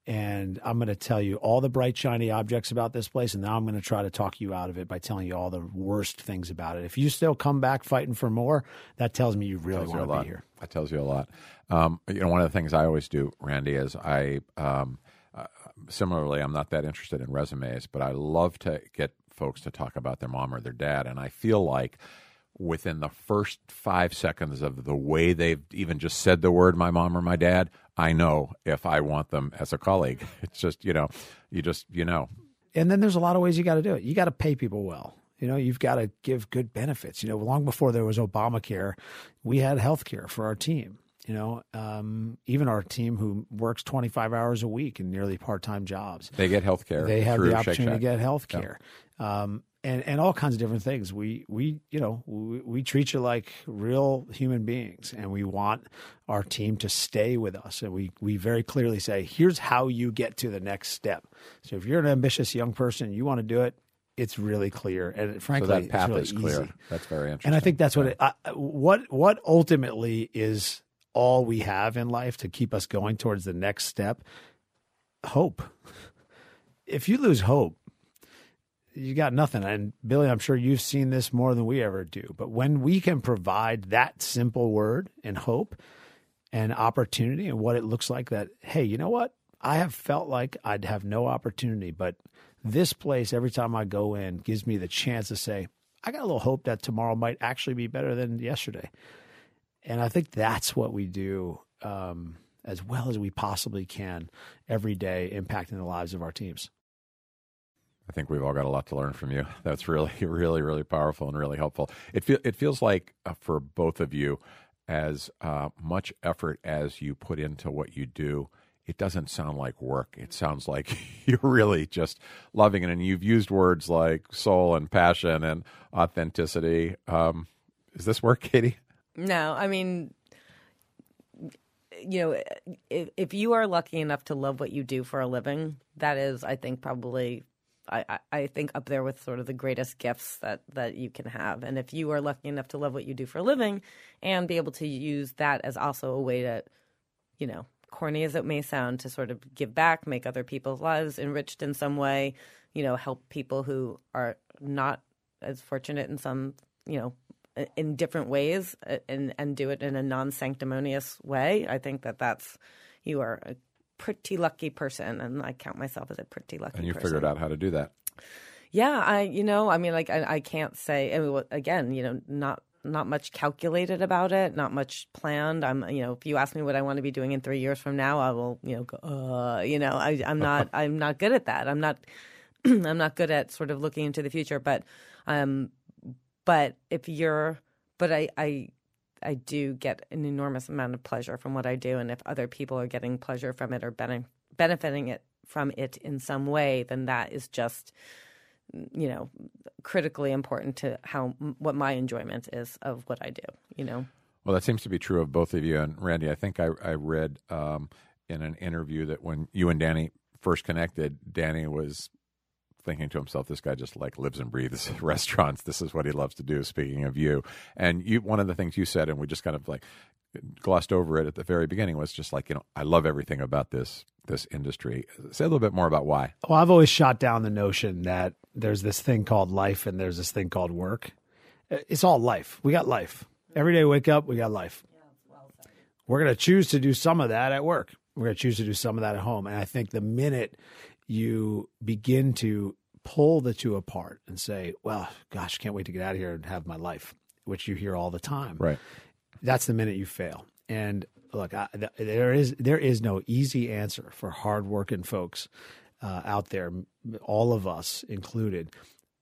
and I'm going to tell you all the bright, shiny objects about this place, and now I'm going to try to talk you out of it by telling you all the worst things about it. If you still come back fighting for more, that tells me you really want to be here. That tells you a lot. Um, you know, one of the things I always do, Randy, is I um, uh, similarly, I'm not that interested in resumes, but I love to get folks to talk about their mom or their dad, and I feel like within the first five seconds of the way they've even just said the word my mom or my dad, I know if I want them as a colleague. It's just, you know, you just, you know. And then there's a lot of ways you got to do it. You got to pay people well. You know, you've got to give good benefits. You know, long before there was Obamacare, we had health care for our team. You know, um, even our team who works 25 hours a week in nearly part time jobs, they get health care. they have the opportunity to get health care. Um, and, and all kinds of different things. We, we, you know, we, we treat you like real human beings and we want our team to stay with us. And we, we very clearly say, here's how you get to the next step. So if you're an ambitious young person, you want to do it, it's really clear. And So frankly, that path it's really is clear. easy. That's very interesting. And I think that's what it, I, what what ultimately is all we have in life to keep us going towards the next step. Hope. If you lose hope, you got nothing. And Billy, I'm sure you've seen this more than we ever do. But when we can provide that simple word and hope and opportunity and what it looks like that, hey, you know what? I have felt like I'd have no opportunity, but this place, every time I go in, gives me the chance to say, I got a little hope that tomorrow might actually be better than yesterday. And I think that's what we do um, as well as we possibly can every day, impacting the lives of our teams. I think we've all got a lot to learn from you. That's really, really, really powerful and really helpful. It feel, it feels like uh, for both of you, as uh, much effort as you put into what you do, it doesn't sound like work. It sounds like you're really just loving it. And you've used words like soul and passion and authenticity. Um, is this work, Katie? No, I mean, you know, if, if you are lucky enough to love what you do for a living, that is, I think, probably, I, I- think, up there with sort of the greatest gifts that that you can have. And if you are lucky enough to love what you do for a living, and be able to use that as also a way to, you know, corny as it may sound, to sort of give back, make other people's lives enriched in some way, you know, help people who are not as fortunate in some, you know, in different ways uh, and and do it in a non-sanctimonious way i think that that's you are pretty lucky person and i count myself as a pretty lucky And you person. figured out how to do that. yeah i you know i mean like i, I can't say I mean, well, again you know not not much calculated about it not much planned. I'm you know if you ask me what i want to be doing in three years from now i will you know go uh you know I, i'm not i'm not good at that. I'm not i'm not good at sort of looking into the future but um but if you're but I, I I do get an enormous amount of pleasure from what I do and if other people are getting pleasure from it or bene- benefiting it from it in some way then that is just you know critically important to how what my enjoyment is of what I do you know Well, that seems to be true of both of you. And Randy, I think I, I read um, in an interview that when you and Danny first connected, Danny was thinking to himself, "This guy just like lives and breathes restaurants. This is what he loves to do." Speaking of you, and you, one of the things you said, and we just kind of like glossed over it at the very beginning, was just like, you know, I love everything about this this industry. Say a little bit more about why. Well, I've always shot down the notion that there's this thing called life and there's this thing called work. It's all life. We got life. Every day we wake up, we got life. We're going to choose to do some of that at work. We're going to choose to do some of that at home. And I think the minute you begin to pull the two apart and say, well, gosh, can't wait to get out of here and have my life, which you hear all the time Right. that's the minute you fail. And look, I, th- there is there is no easy answer for hardworking folks uh, out there, all of us included.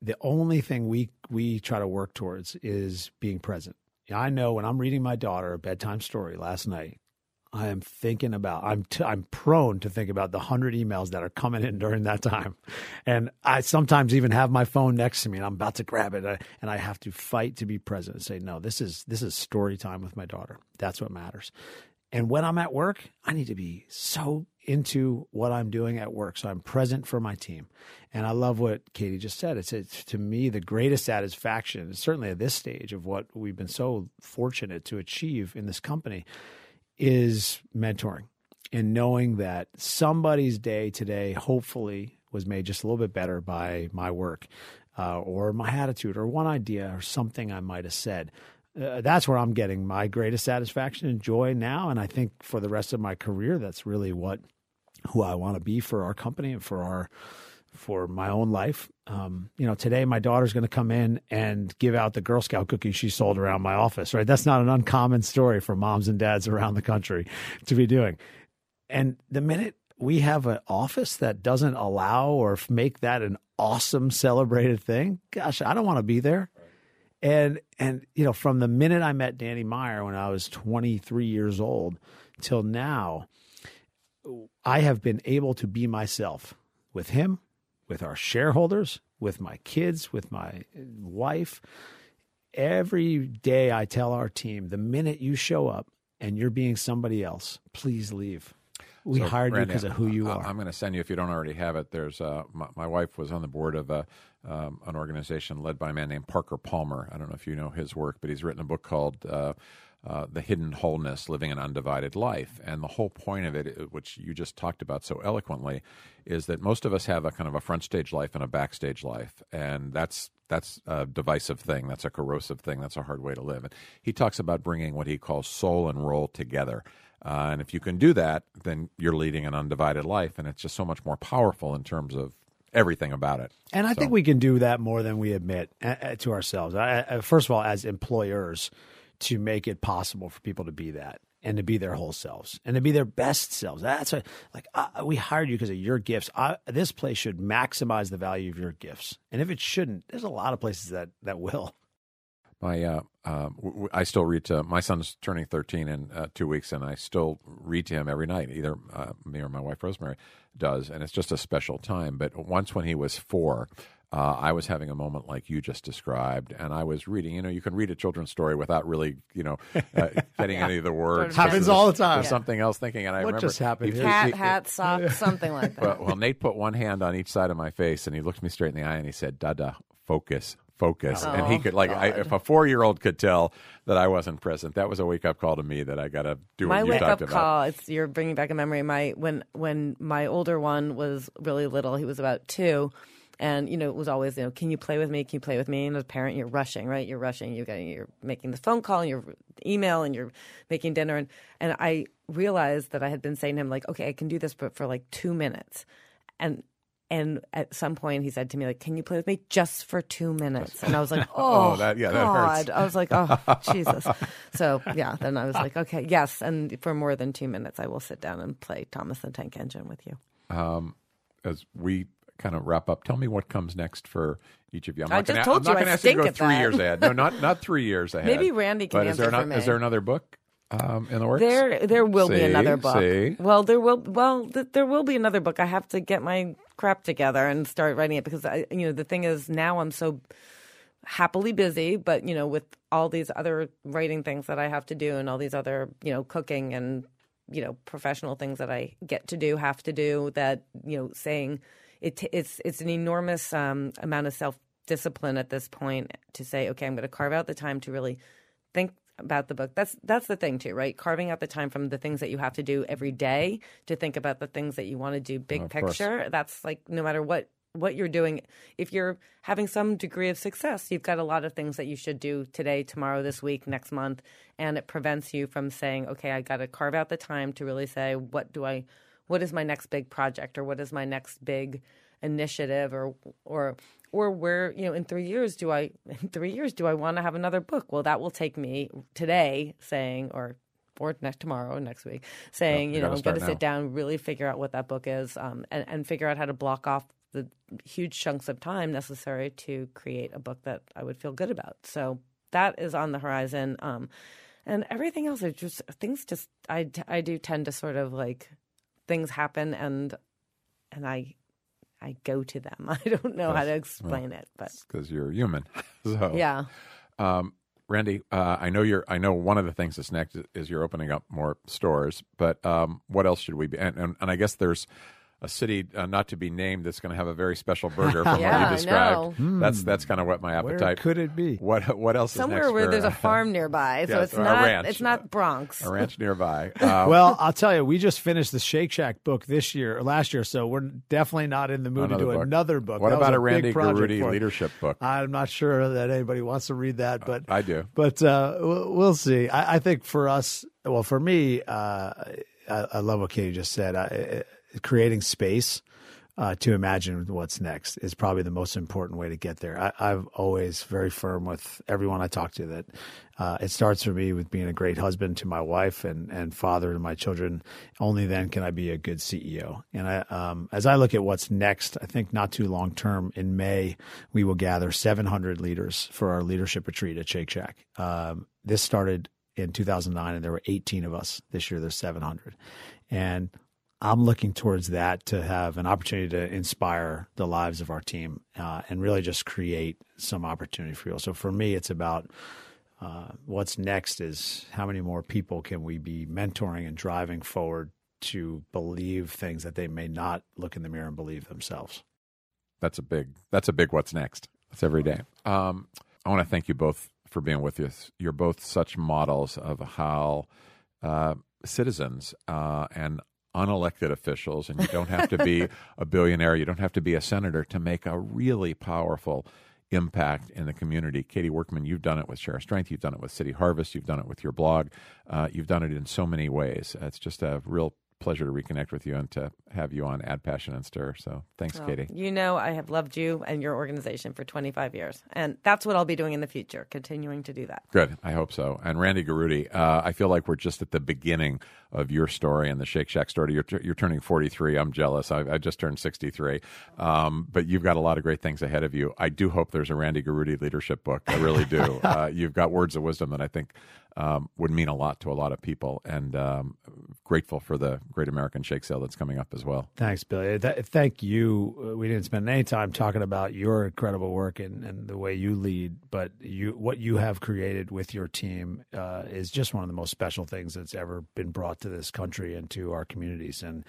The only thing we we try to work towards is being present. I know when I'm reading my daughter a bedtime story last night, I am thinking about I'm t- I'm prone to think about the hundred emails that are coming in during that time, and I sometimes even have my phone next to me and I'm about to grab it, uh, and I, have to fight to be present and say no. This is this is story time with my daughter. That's what matters. And when I'm at work, I need to be so into what I'm doing at work, so I'm present for my team. And I love what Katie just said. It's, it's to me the greatest satisfaction, certainly at this stage of what we've been so fortunate to achieve in this company is mentoring and knowing that somebody's day today hopefully was made just a little bit better by my work uh, or my attitude or one idea or something I might have said. Uh, that's where I'm getting my greatest satisfaction and joy now. And I think for the rest of my career, that's really what who I want to be for our company and for our for my own life. Um, you know, today my daughter's going to come in and give out the Girl Scout cookies she sold around my office. Right, that's not an uncommon story for moms and dads around the country to be doing. And the minute we have an office that doesn't allow or make that an awesome celebrated thing, gosh, I don't want to be there. And and you know, from the minute I met Danny Meyer when I was 23 years old till now, I have been able to be myself with him, with our shareholders, with my kids, with my wife. Every day I tell our team, the minute you show up and you're being somebody else, please leave. We So, hired you because of who you I- are. I'm going to send you if you don't already have it. There's uh, my, my wife was on the board of a, um, an organization led by a man named Parker Palmer. I don't know if you know his work, but he's written a book called uh, uh, "The Hidden Wholeness: Living an Undivided Life." And the whole point of it, uh, which you just talked about so eloquently, is that most of us have a kind of a front stage life and a backstage life, and that's that's a divisive thing. That's a corrosive thing. That's a hard way to live. And he talks about bringing what he calls soul and role together. Uh, and if you can do that, then you're leading an undivided life, and it's just so much more powerful in terms of everything about it. And I So- think we can do that more than we admit uh, uh, to ourselves. I, I, first of all, as employers, to make it possible for people to be that and to be their whole selves and to be their best selves. That's a, like uh, we hired you because of your gifts. I, this place should maximize the value of your gifts, and if it shouldn't, there's a lot of places that that will. My, uh, w- w- I still read to my son's turning 13 in uh, two weeks, and I still read to him every night. Either uh, me or my wife Rosemary does, and it's just a special time. But once when he was four, uh, I was having a moment like you just described, and I was reading. You know, you can read a children's story without really, you know, uh, getting any of the words. Happens all the time. There's something else thinking, and I What remember just happened he- here? he- Hat, he- hat, sock, something like that. well, well, Nate put one hand on each side of my face, and he looked me straight in the eye, and he said, "Dada, focus." Focus, and he Oh, could like I, if a four-year-old could tell that I wasn't present, that was a wake-up call to me that I got to do my what you wake talked up about. call it's you're bringing back a memory my when when my older one was really little he was about two and you know it was always you know can you play with me? Can you play with me? And as a parent you're rushing right? You're rushing. You're getting you're making the phone call and you're email and you're making dinner. And and i realized that i had been saying to him like okay i can do this but for like two minutes. And and at some point he said to me like can you play with me just for two minutes? And i was like oh, Oh, that- yeah, that hurts. I was like oh jesus. So yeah then i was like okay yes and for more than two minutes i will sit down and play thomas the tank engine with you. Um, As we kind of wrap up, tell me what comes next for each of you. I'm I not just gonna, told I'm you not gonna ask you to go three that. years ahead. No, not not three years ahead. Maybe Randy can but is there not, me. Is there another book um, in the works? There, there will be another book. see. Well, there will. Well, th- there will be another book. I have to get my crap together and start writing it because I, you know, the thing is now I'm so happily busy, but you know, with all these other writing things that I have to do and all these other, you know, cooking and you know, professional things that I get to do, have to do. That you know, saying it, it's it's an enormous um, amount of self discipline at this point to say, okay, I'm going to carve out the time to really think about the book. That's that's the thing too, right? Carving out the time from the things that you have to do every day to think about the things that you want to do big course. picture. That's like no matter what what you're doing, if you're having some degree of success, you've got a lot of things that you should do today, tomorrow, this week, next month, and it prevents you from saying, okay, I got to carve out the time to really say, what do I what is my next big project or what is my next big initiative or or or where you know in three years do I in three years do I want to have another book? Well, that will take me today saying or or next tomorrow next week saying you you know I'm going to sit down really figure out what that book is um, and and figure out how to block off the huge chunks of time necessary to create a book that I would feel good about. So that is on the horizon. Um, and everything else are just things. Just I I do tend to sort of like things happen and and I I go to them. I don't know how to explain it, but because you're human. so yeah. Um, Randy, uh, I know you're. I know one of the things that's next is you're opening up more stores. But um, what else should we be? And, and, and I guess there's a city uh, not to be named that's going to have a very special burger from Yeah, what you described. know. That's that's kind of what my Where appetite. could it be? What what else Somewhere is next where for, there's uh, a farm nearby, so yes, it's a not ranch. it's not Bronx. a ranch nearby? Uh, Well, I'll tell you, we just finished the Shake Shack book this year or last year, so we're definitely not in the mood to do book. another book. what That was about a big Randy project Garutti for us. leadership book? I'm not sure that anybody wants to read that, but I do. But uh, we'll we'll see. I, I think for us, well, for me, uh, I, I love what Katie just said. I, I- creating space uh, to imagine what's next is probably the most important way to get there. I, I'm always very firm with everyone I talk to that uh, it starts for me with being a great husband to my wife and, and father to my children. Only then can I be a good CEO. And I, um, as I look at what's next, I think not too long term in May, we will gather 700 leaders for our leadership retreat at Shake Shack. Um, this started in 2009 and there were 18 of us. This year there's 700. And I'm looking towards that to have an opportunity to inspire the lives of our team uh, and really just create some opportunity for you. So for me, it's about uh, what's next is how many more people can we be mentoring and driving forward to believe things that they may not look in the mirror and believe themselves. That's a big. That's a big. What's next? That's every day. Um, I want to thank you both for being with us. You're both such models of how uh, citizens uh, and unelected officials, and you don't have to be a billionaire, you don't have to be a senator to make a really powerful impact in the community. Katie Workman, you've done it with Share Strength, you've done it with City Harvest, you've done it with your blog, uh, you've done it in so many ways. It's just a real pleasure to reconnect with you and to have you on Add Passion and Stir. So thanks, Well, Katie. You know, I have loved you and your organization for 25 years. And that's what I'll be doing in the future, continuing to do that. Good. I hope so. And Randy Garutti, uh, I feel like we're just at the beginning of your story and the Shake Shack story. You're, you're turning 43. I'm jealous. I, I just turned 63. Um, but you've got a lot of great things ahead of you. I do hope there's a Randy Garutti leadership book. I really do. uh, you've got words of wisdom that I think um, would mean a lot to a lot of people. And um, grateful for the Great American Shake Sale that's coming up as well. Thanks, Billy. Th- thank you. Uh, We didn't spend any time talking about your incredible work and, and the way you lead, but you what you have created with your team uh, is just one of the most special things that's ever been brought to this country and to our communities. And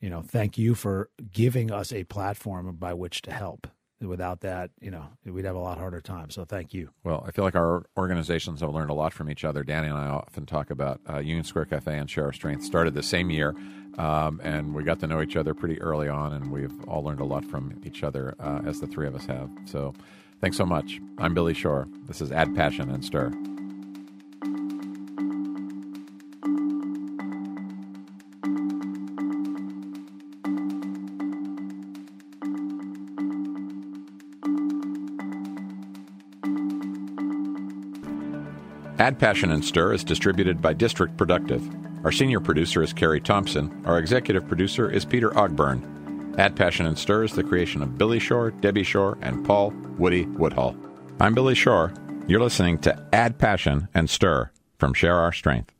you know, thank you for giving us a platform by which to help. Without that, you know, we'd have a lot harder time. So thank you. Well, I feel like our organizations have learned a lot from each other. Danny and I often talk about uh, Union Square Cafe and Share Our Strength started the same year, um, and we got to know each other pretty early on, and we've all learned a lot from each other uh, as the three of us have. So, thanks so much. I'm Billy Shore. This is Add Passion and Stir. Add Passion and Stir is distributed by District Productive. Our senior producer is Carrie Thompson. Our executive producer is Peter Ogburn. Add Passion and Stir is the creation of Billy Shore, Debbie Shore, and Paul Woody Woodhull. I'm Billy Shore. You're listening to Add Passion and Stir from Share Our Strength.